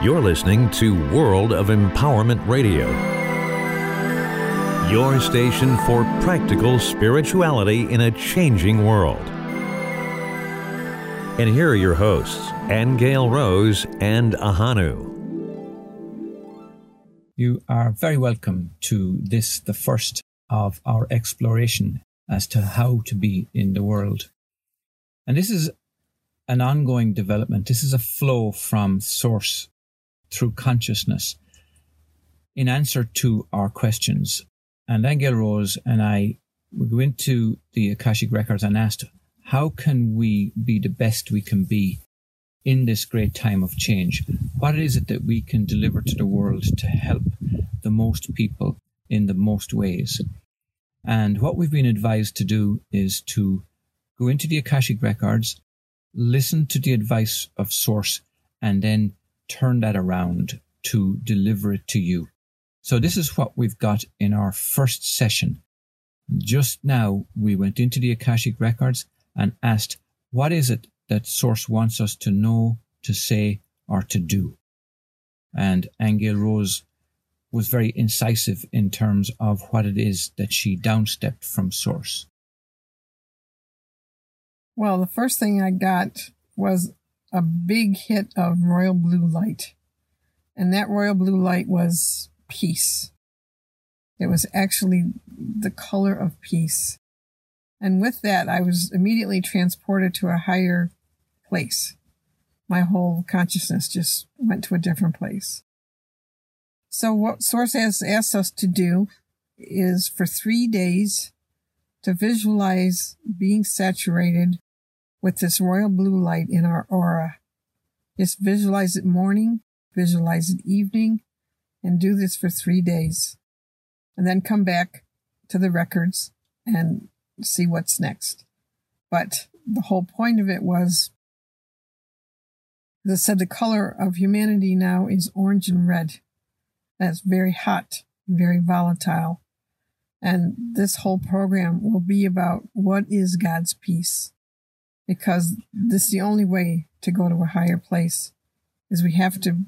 You're listening to World of Empowerment Radio, your station for practical spirituality in a changing world. And here are your hosts, Angel Rose and Ahanu. You are very welcome to this, the first of our exploration as to how to be in the world. And this is an ongoing development. This is a flow from source through consciousness in answer to our questions. And Angel Rose and I we go into the Akashic records and asked, how can we be the best we can be in this great time of change? What is it that we can deliver to the world to help the most people in the most ways? And what we've been advised to do is to go into the Akashic records, listen to the advice of Source, and then turn that around to deliver it to you. So this is what we've got in our first session. Just now, we went into the Akashic records and asked, what is it that Source wants us to know, to say, or to do? And Angel Rose was very incisive in terms of what it is that she downstepped from Source. Well, the first thing I got was a big hit of royal blue light. And that royal blue light was peace. It was actually the color of peace. And with that, I was immediately transported to a higher place. My whole consciousness just went to a different place. So what Source has asked us to do is for three days to visualize being saturated with this royal blue light in our aura. Just visualize it morning, visualize it evening, and do this for three days. And then come back to the records and see what's next. But the whole point of it was, as I said, the color of humanity now is orange and red. That's very hot, very volatile. And this whole program will be about what is God's peace because this is the only way to go to a higher place is we have to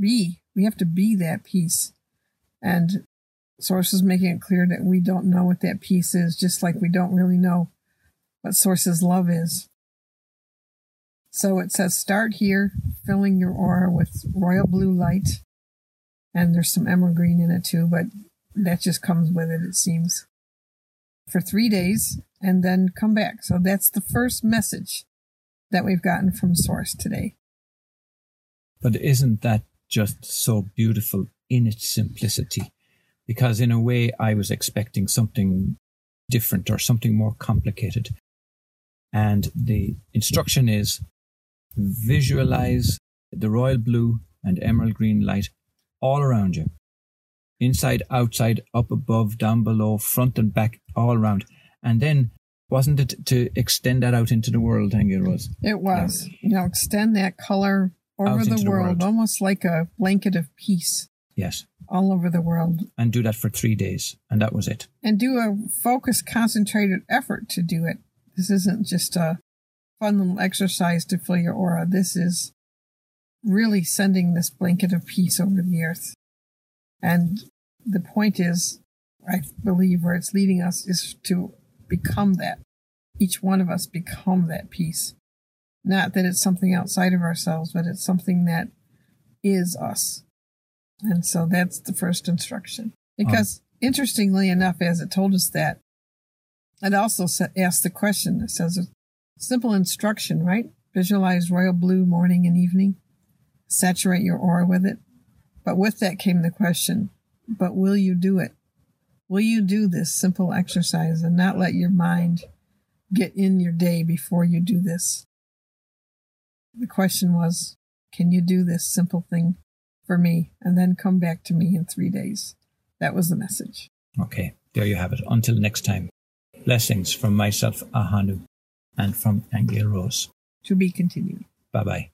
be we have to be that peace. And sources making it clear that we don't know what that peace is just like we don't really know what source's love is. So it says start here filling your aura with royal blue light. And there's some emerald green in it too but that just comes with it it seems for three days and then come back. So that's the first message that we've gotten from Source today. But isn't that just so beautiful in its simplicity? Because in a way, I was expecting something different or something more complicated. And the instruction is visualize the royal blue and emerald green light all around you. Inside, outside, up above, down below, front and back, all around. And then wasn't it to extend that out into the world, Angel Rose? It was. Yeah. You know, extend that color over the world, the world, almost like a blanket of peace. Yes. All over the world. And do that for three days. And that was it. And do a focused, concentrated effort to do it. This isn't just a fun little exercise to fill your aura. This is really sending this blanket of peace over the earth. And the point is, I believe where it's leading us is to become that. Each one of us become that peace. Not that it's something outside of ourselves, but it's something that is us. And so that's the first instruction. Because interestingly enough, as it told us that, it also asked the question. It says a simple instruction, right? Visualize royal blue morning and evening. Saturate your aura with it. But with that came the question, but will you do it? Will you do this simple exercise and not let your mind get in your day before you do this? The question was, can you do this simple thing for me and then come back to me in three days? That was the message. Okay, there you have it. Until next time, blessings from myself, Ahanu, and from Angel Rose. To be continued. Bye bye.